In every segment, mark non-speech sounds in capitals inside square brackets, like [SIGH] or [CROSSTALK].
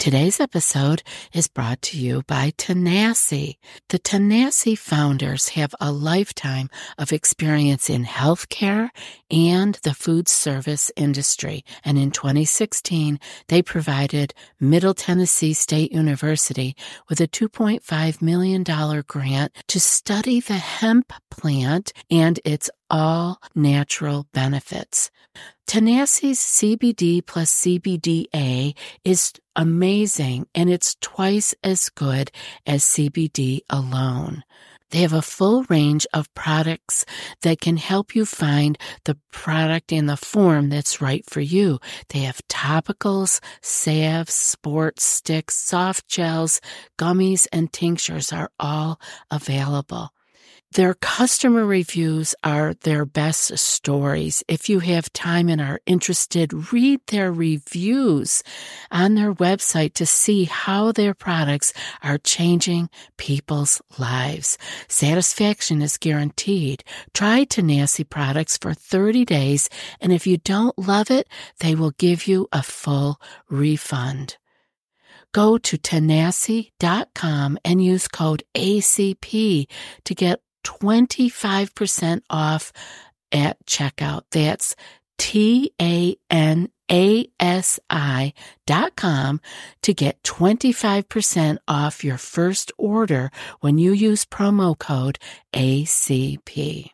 Today's episode is brought to you by Tanasi. The Tanasi founders have a lifetime of experience in healthcare and the food service industry. And in 2016, they provided Middle Tennessee State University with a $2.5 million grant to study the hemp plant and its all natural benefits. Tanasi's CBD plus CBDA is amazing and it's twice as good as CBD alone. They have a full range of products that can help you find the product in the form that's right for you. They have topicals, salves, sports sticks, soft gels, gummies, and tinctures are all available. Their customer reviews are their best stories. If you have time and are interested, read their reviews on their website to see how their products are changing people's lives. Satisfaction is guaranteed. Try Tanasi products for 30 days, and if you don't love it, they will give you a full refund go to tanasi.com and use code ACP to get 25% off at checkout. That's T A N A S I dot com to get 25% off your first order when you use promo code ACP.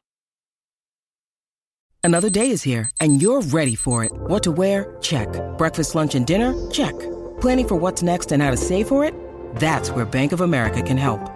Another day is here and you're ready for it. What to wear? Check. Breakfast, lunch, and dinner? Check. Planning for what's next and how to save for it? That's where Bank of America can help.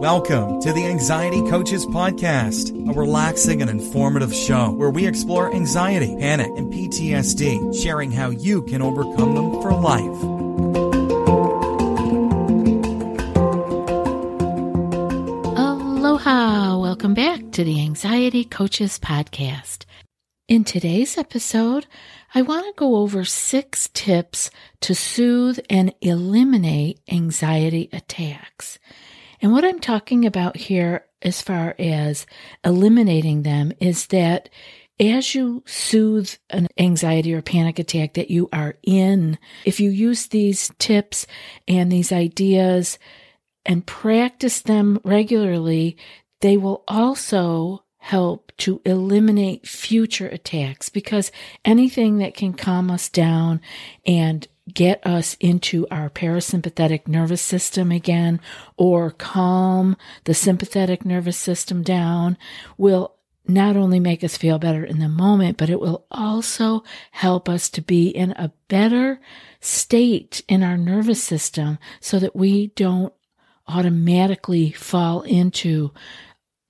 Welcome to the Anxiety Coaches Podcast, a relaxing and informative show where we explore anxiety, panic, and PTSD, sharing how you can overcome them for life. Aloha! Welcome back to the Anxiety Coaches Podcast. In today's episode, I want to go over six tips to soothe and eliminate anxiety attacks. And what I'm talking about here, as far as eliminating them, is that as you soothe an anxiety or panic attack that you are in, if you use these tips and these ideas and practice them regularly, they will also help to eliminate future attacks because anything that can calm us down and get us into our parasympathetic nervous system again or calm the sympathetic nervous system down will not only make us feel better in the moment, but it will also help us to be in a better state in our nervous system so that we don't automatically fall into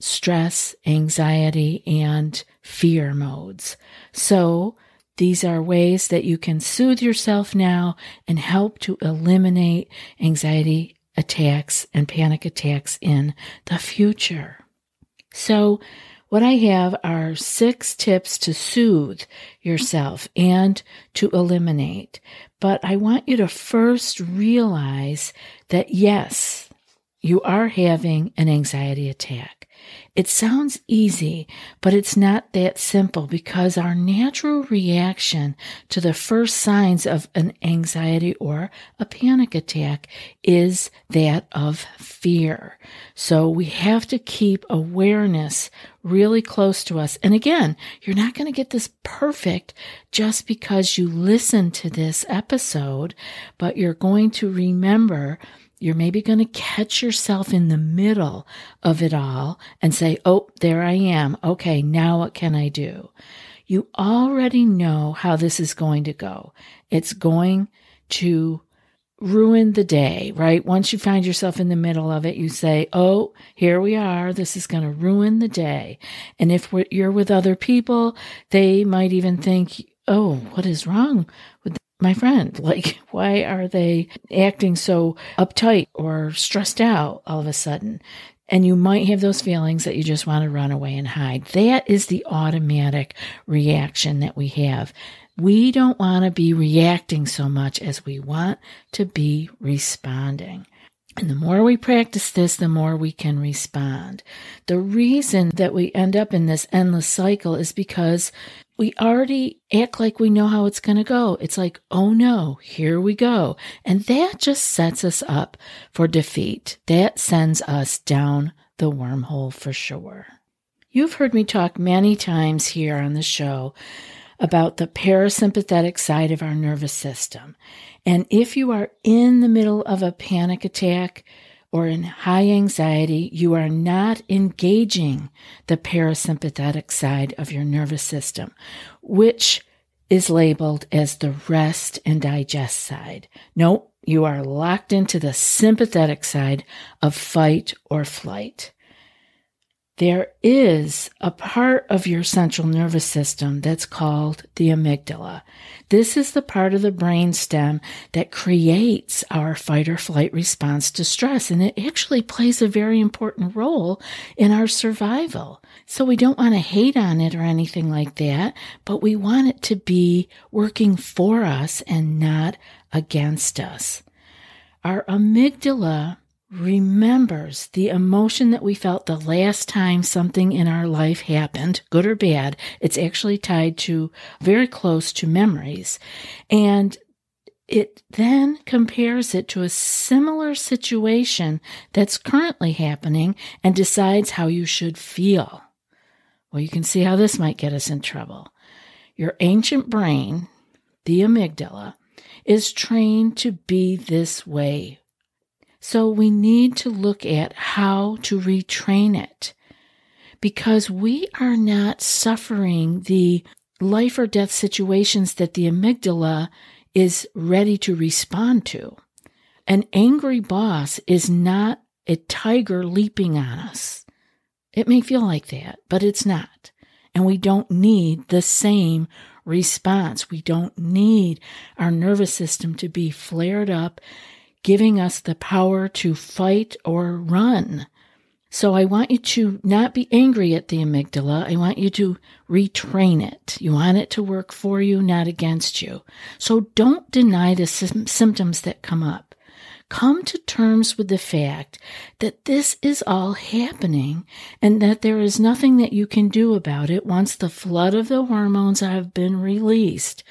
stress, anxiety, and fear modes. So these are ways that you can soothe yourself now and help to eliminate anxiety attacks and panic attacks in the future. So, what I have are six tips to soothe yourself and to eliminate. But I want you to first realize that yes, you are having an anxiety attack. It sounds easy, but it's not that simple because our natural reaction to the first signs of an anxiety or a panic attack is that of fear. So we have to keep awareness really close to us. And again, you're not going to get this perfect just because you listen to this episode, but you're going to remember you're maybe going to catch yourself in the middle of it all and say, Oh, there I am. Okay, now what can I do? You already know how this is going to go. It's going to ruin the day, right? Once you find yourself in the middle of it, you say, Oh, here we are. This is going to ruin the day. And if you're with other people, they might even think, Oh, what is wrong with my friend? [LAUGHS] Like, why are they acting so uptight or stressed out all of a sudden? And you might have those feelings that you just want to run away and hide. That is the automatic reaction that we have. We don't want to be reacting so much as we want to be responding. And the more we practice this, the more we can respond. The reason that we end up in this endless cycle is because we already act like we know how it's going to go. It's like, oh no, here we go. And that just sets us up for defeat. That sends us down the wormhole for sure. You've heard me talk many times here on the show about the parasympathetic side of our nervous system. And if you are in the middle of a panic attack, or in high anxiety, you are not engaging the parasympathetic side of your nervous system, which is labeled as the rest and digest side. No, you are locked into the sympathetic side of fight or flight there is a part of your central nervous system that's called the amygdala. This is the part of the brain stem that creates our fight or flight response to stress, and it actually plays a very important role in our survival. So we don't want to hate on it or anything like that, but we want it to be working for us and not against us. Our amygdala remembers the emotion that we felt the last time something in our life happened, good or bad. It's actually tied to very close to memories. And it then compares it to a similar situation that's currently happening and decides how you should feel. Well, you can see how this might get us in trouble. Your ancient brain, the amygdala, is trained to be this way so we need to look at how to retrain it because we are not suffering the life or death situations that the amygdala is ready to respond to. An angry boss is not a tiger leaping on us. It may feel like that, but it's not. And we don't need the same response. We don't need our nervous system to be flared up giving us the power to fight or run. So I want you to not be angry at the amygdala. I want you to retrain it. You want it to work for you, not against you. So don't deny the symptoms that come up. Come to terms with the fact that this is all happening and that there is nothing that you can do about it once the flood of the hormones have been released.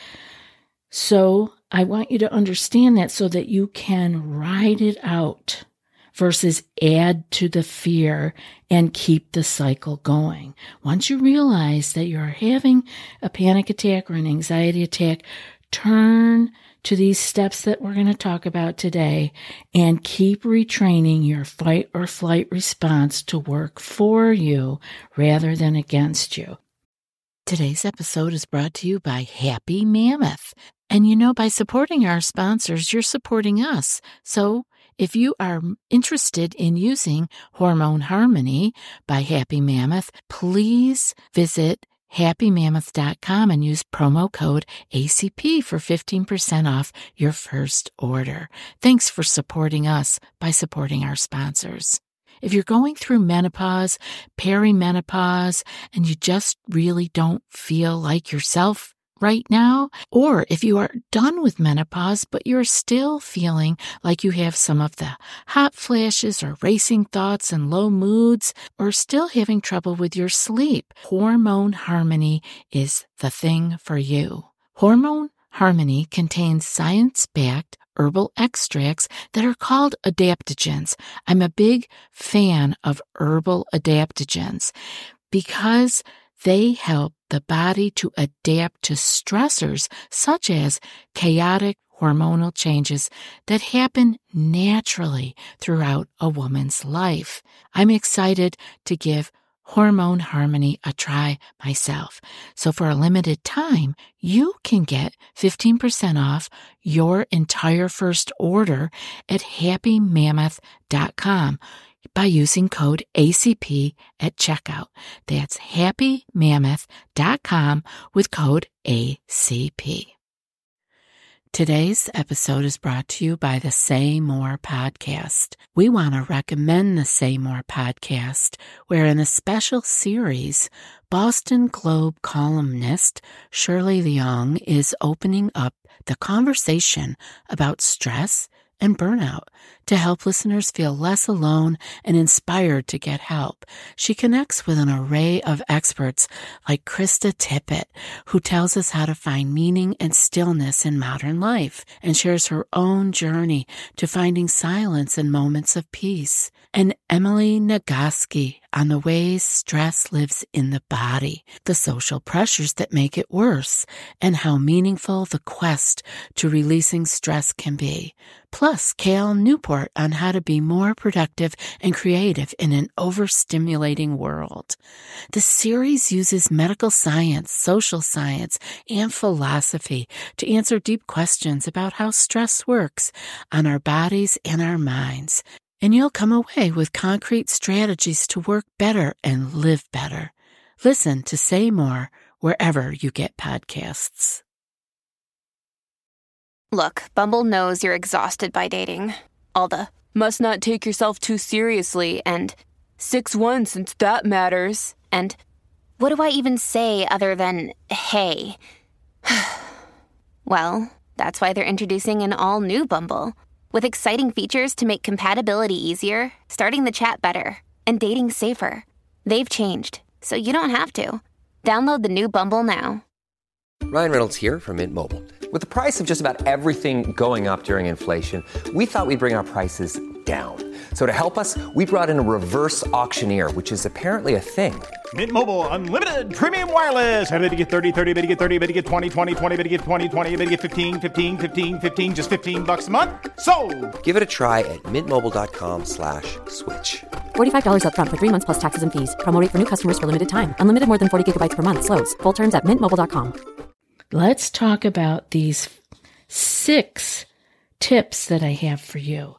So I want you to understand that so that you can ride it out versus add to the fear and keep the cycle going. Once you realize that you're having a panic attack or an anxiety attack, turn to these steps that we're going to talk about today and keep retraining your fight or flight response to work for you rather than against you. Today's episode is brought to you by Happy Mammoth. And you know, by supporting our sponsors, you're supporting us. So if you are interested in using Hormone Harmony by Happy Mammoth, please visit happymammoth.com and use promo code ACP for 15% off your first order. Thanks for supporting us by supporting our sponsors. If you're going through menopause, perimenopause, and you just really don't feel like yourself, right now, or if you are done with menopause, but you're still feeling like you have some of the hot flashes or racing thoughts and low moods, or still having trouble with your sleep, Hormone Harmony is the thing for you. Hormone Harmony contains science backed herbal extracts that are called adaptogens. I'm a big fan of herbal adaptogens because they help the body to adapt to stressors such as chaotic hormonal changes that happen naturally throughout a woman's life. I'm excited to give Hormone Harmony a try myself. So for a limited time, you can get 15% off your entire first order at happymammoth.com by using code ACP at checkout. That's happymammoth.com with code ACP. Today's episode is brought to you by the Say More podcast. We want to recommend the Say More podcast, where in a special series, Boston Globe columnist Shirley Leung is opening up the conversation about stress and burnout to help listeners feel less alone and inspired to get help. She connects with an array of experts like Krista Tippett, who tells us how to find meaning and stillness in modern life and shares her own journey to finding silence in moments of peace. And Emily Nagoski on the ways stress lives in the body, the social pressures that make it worse, and how meaningful the quest to releasing stress can be. Plus, Cal Newport on how to be more productive and creative in an overstimulating world. The series uses medical science, social science, and philosophy to answer deep questions about how stress works on our bodies and our minds. And you'll come away with concrete strategies to work better and live better. Listen to Say More wherever you get podcasts. Look, Bumble knows you're exhausted by dating. All the must not take yourself too seriously and 6 1 since that matters. And what do I even say other than hey? [SIGHS] well, that's why they're introducing an all new Bumble with exciting features to make compatibility easier, starting the chat better, and dating safer. They've changed, so you don't have to. Download the new Bumble now. Ryan Reynolds here from Mint Mobile. With the price of just about everything going up during inflation, we thought we'd bring our prices down. So to help us, we brought in a reverse auctioneer, which is apparently a thing. Mint Mobile unlimited premium wireless. Ready to get 30, 30, bit to get 30, bit to get 20, 20, 20, bit to get 20, 20, bit to get 15, 15, 15, 15 just 15 bucks a month. So, Give it a try at mintmobile.com/switch. slash $45 upfront for three months plus taxes and fees. Promo rate for new customers for limited time. Unlimited more than 40 gigabytes per month. Slows. Full terms at mintmobile.com. Let's talk about these six tips that I have for you.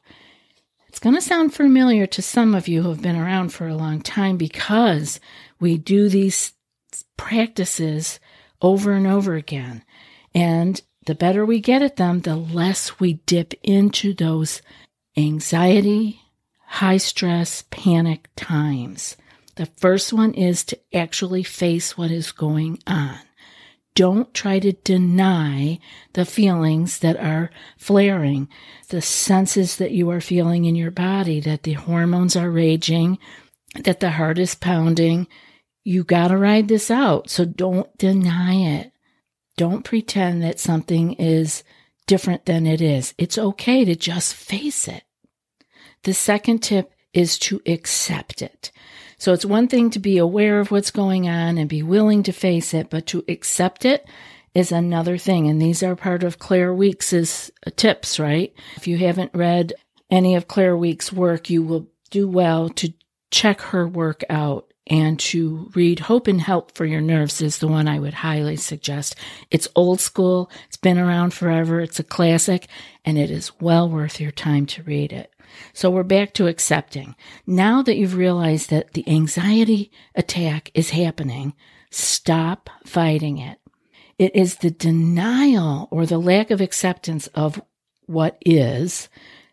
It's going to sound familiar to some of you who have been around for a long time because we do these practices over and over again. And the better we get at them, the less we dip into those anxiety, high stress, panic times. The first one is to actually face what is going on. Don't try to deny the feelings that are flaring, the senses that you are feeling in your body, that the hormones are raging, that the heart is pounding. You got to ride this out. So don't deny it. Don't pretend that something is different than it is. It's okay to just face it. The second tip is to accept it. So it's one thing to be aware of what's going on and be willing to face it, but to accept it is another thing. And these are part of Claire Weekes's tips, right? If you haven't read any of Claire Weekes' work, you will do well to check her work out and to read Hope and Help for Your Nerves is the one I would highly suggest. It's old school. It's been around forever. It's a classic and it is well worth your time to read it. So we're back to accepting. Now that you've realized that the anxiety attack is happening, stop fighting it. It is the denial or the lack of acceptance of what is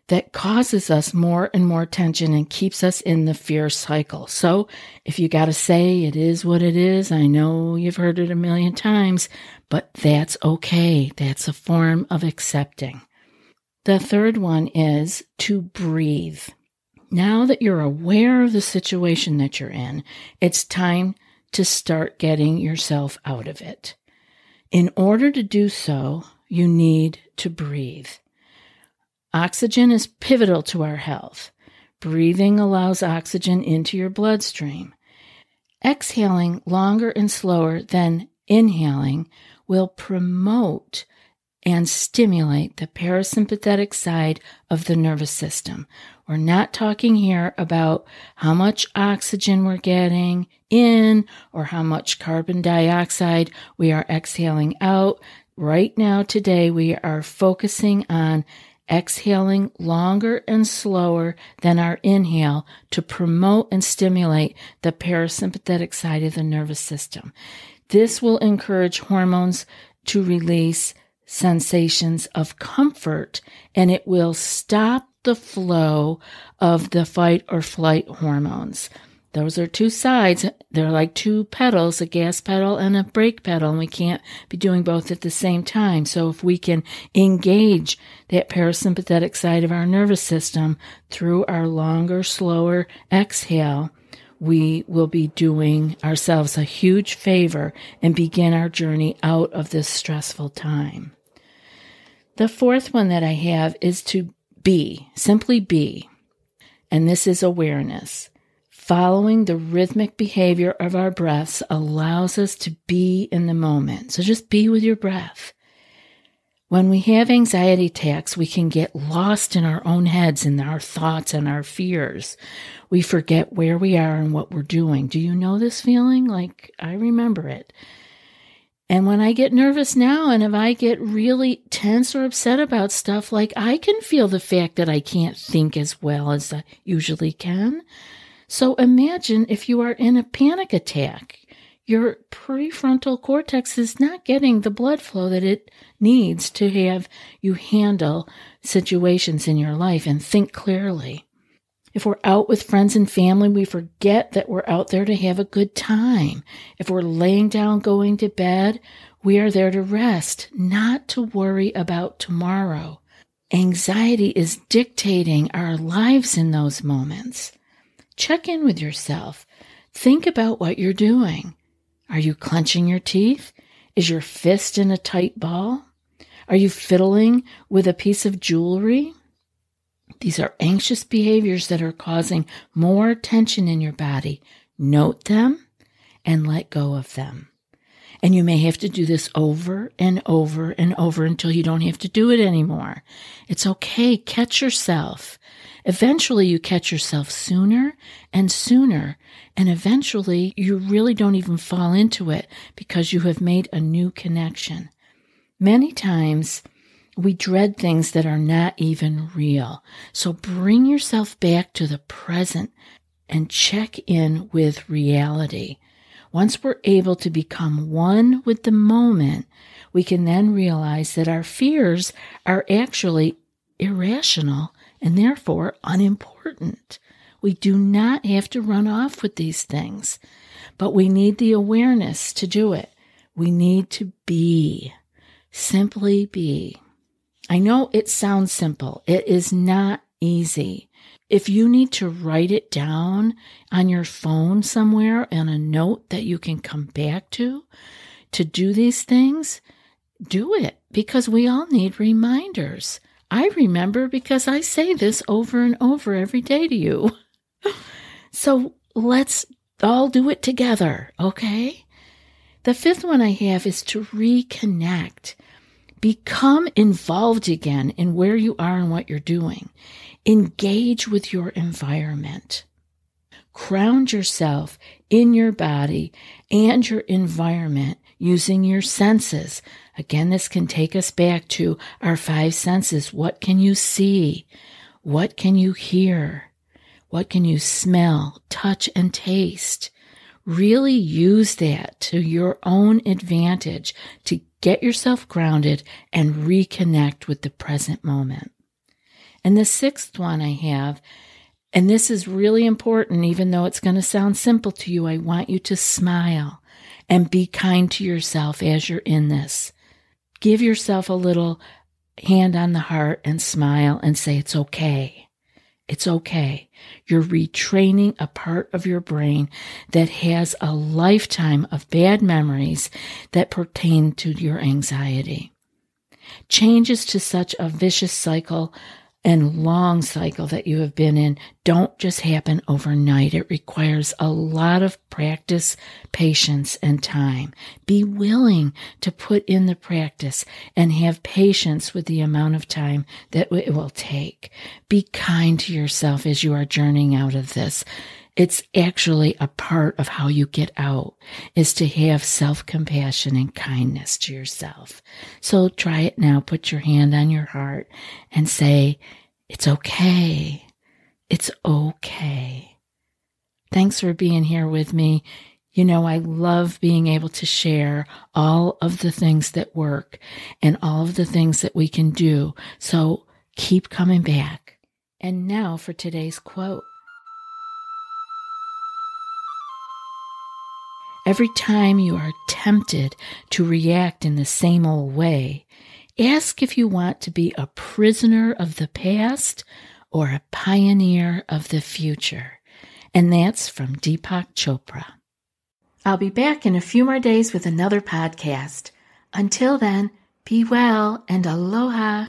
that causes us more and more tension and keeps us in the fear cycle. So if you got to say it is what it is, I know you've heard it a million times, but that's okay. That's a form of accepting. The third one is to breathe. Now that you're aware of the situation that you're in, it's time to start getting yourself out of it. In order to do so, you need to breathe. Oxygen is pivotal to our health. Breathing allows oxygen into your bloodstream. Exhaling longer and slower than inhaling will promote and stimulate the parasympathetic side of the nervous system. We're not talking here about how much oxygen we're getting in or how much carbon dioxide we are exhaling out. Right now, today, we are focusing on exhaling longer and slower than our inhale to promote and stimulate the parasympathetic side of the nervous system. This will encourage hormones to release sensations of comfort and it will stop the flow of the fight or flight hormones. Those are two sides. They're like two pedals, a gas pedal and a brake pedal, and we can't be doing both at the same time. So if we can engage that parasympathetic side of our nervous system through our longer, slower exhale, we will be doing ourselves a huge favor and begin our journey out of this stressful time. The fourth one that I have is to be, simply be. And this is awareness. Following the rhythmic behavior of our breaths allows us to be in the moment. So just be with your breath. When we have anxiety attacks, we can get lost in our own heads and our thoughts and our fears. We forget where we are and what we're doing. Do you know this feeling? Like I remember it. And when I get nervous now, and if I get really tense or upset about stuff, like I can feel the fact that I can't think as well as I usually can. So imagine if you are in a panic attack. Your prefrontal cortex is not getting the blood flow that it needs to have you handle situations in your life and think clearly. If we're out with friends and family, we forget that we're out there to have a good time. If we're laying down going to bed, we are there to rest, not to worry about tomorrow. Anxiety is dictating our lives in those moments. Check in with yourself. Think about what you're doing. Are you clenching your teeth? Is your fist in a tight ball? Are you fiddling with a piece of jewelry? These are anxious behaviors that are causing more tension in your body. Note them and let go of them. And you may have to do this over and over and over until you don't have to do it anymore. It's okay. Catch yourself. Eventually, you catch yourself sooner and sooner. And eventually, you really don't even fall into it because you have made a new connection. Many times, we dread things that are not even real. So bring yourself back to the present and check in with reality. Once we're able to become one with the moment, we can then realize that our fears are actually irrational and therefore unimportant. We do not have to run off with these things, but we need the awareness to do it. We need to be, simply be. I know it sounds simple. It is not easy. If you need to write it down on your phone somewhere on a note that you can come back to, to do these things, do it because we all need reminders. I remember because I say this over and over every day to you. [LAUGHS] so let's all do it together, okay? The fifth one I have is to reconnect. Become involved again in where you are and what you're doing. Engage with your environment. Ground yourself in your body and your environment using your senses. Again, this can take us back to our five senses. What can you see? What can you hear? What can you smell, touch, and taste? Really use that to your own advantage to get yourself grounded and reconnect with the present moment. And the sixth one I have, and this is really important, even though it's going to sound simple to you, I want you to smile and be kind to yourself as you're in this. Give yourself a little hand on the heart and smile and say, It's okay. It's okay. You're retraining a part of your brain that has a lifetime of bad memories that pertain to your anxiety. Changes to such a vicious cycle and long cycle that you have been in don't just happen overnight. It requires a lot of practice, patience, and time. Be willing to put in the practice and have patience with the amount of time that it will take. Be kind to yourself as you are journeying out of this. It's actually a part of how you get out is to have self compassion and kindness to yourself. So try it now. Put your hand on your heart and say, it's okay. It's okay. Thanks for being here with me. You know, I love being able to share all of the things that work and all of the things that we can do. So keep coming back. And now for today's quote. Every time you are tempted to react in the same old way, ask if you want to be a prisoner of the past or a pioneer of the future. And that's from Deepak Chopra. I'll be back in a few more days with another podcast. Until then, be well and aloha.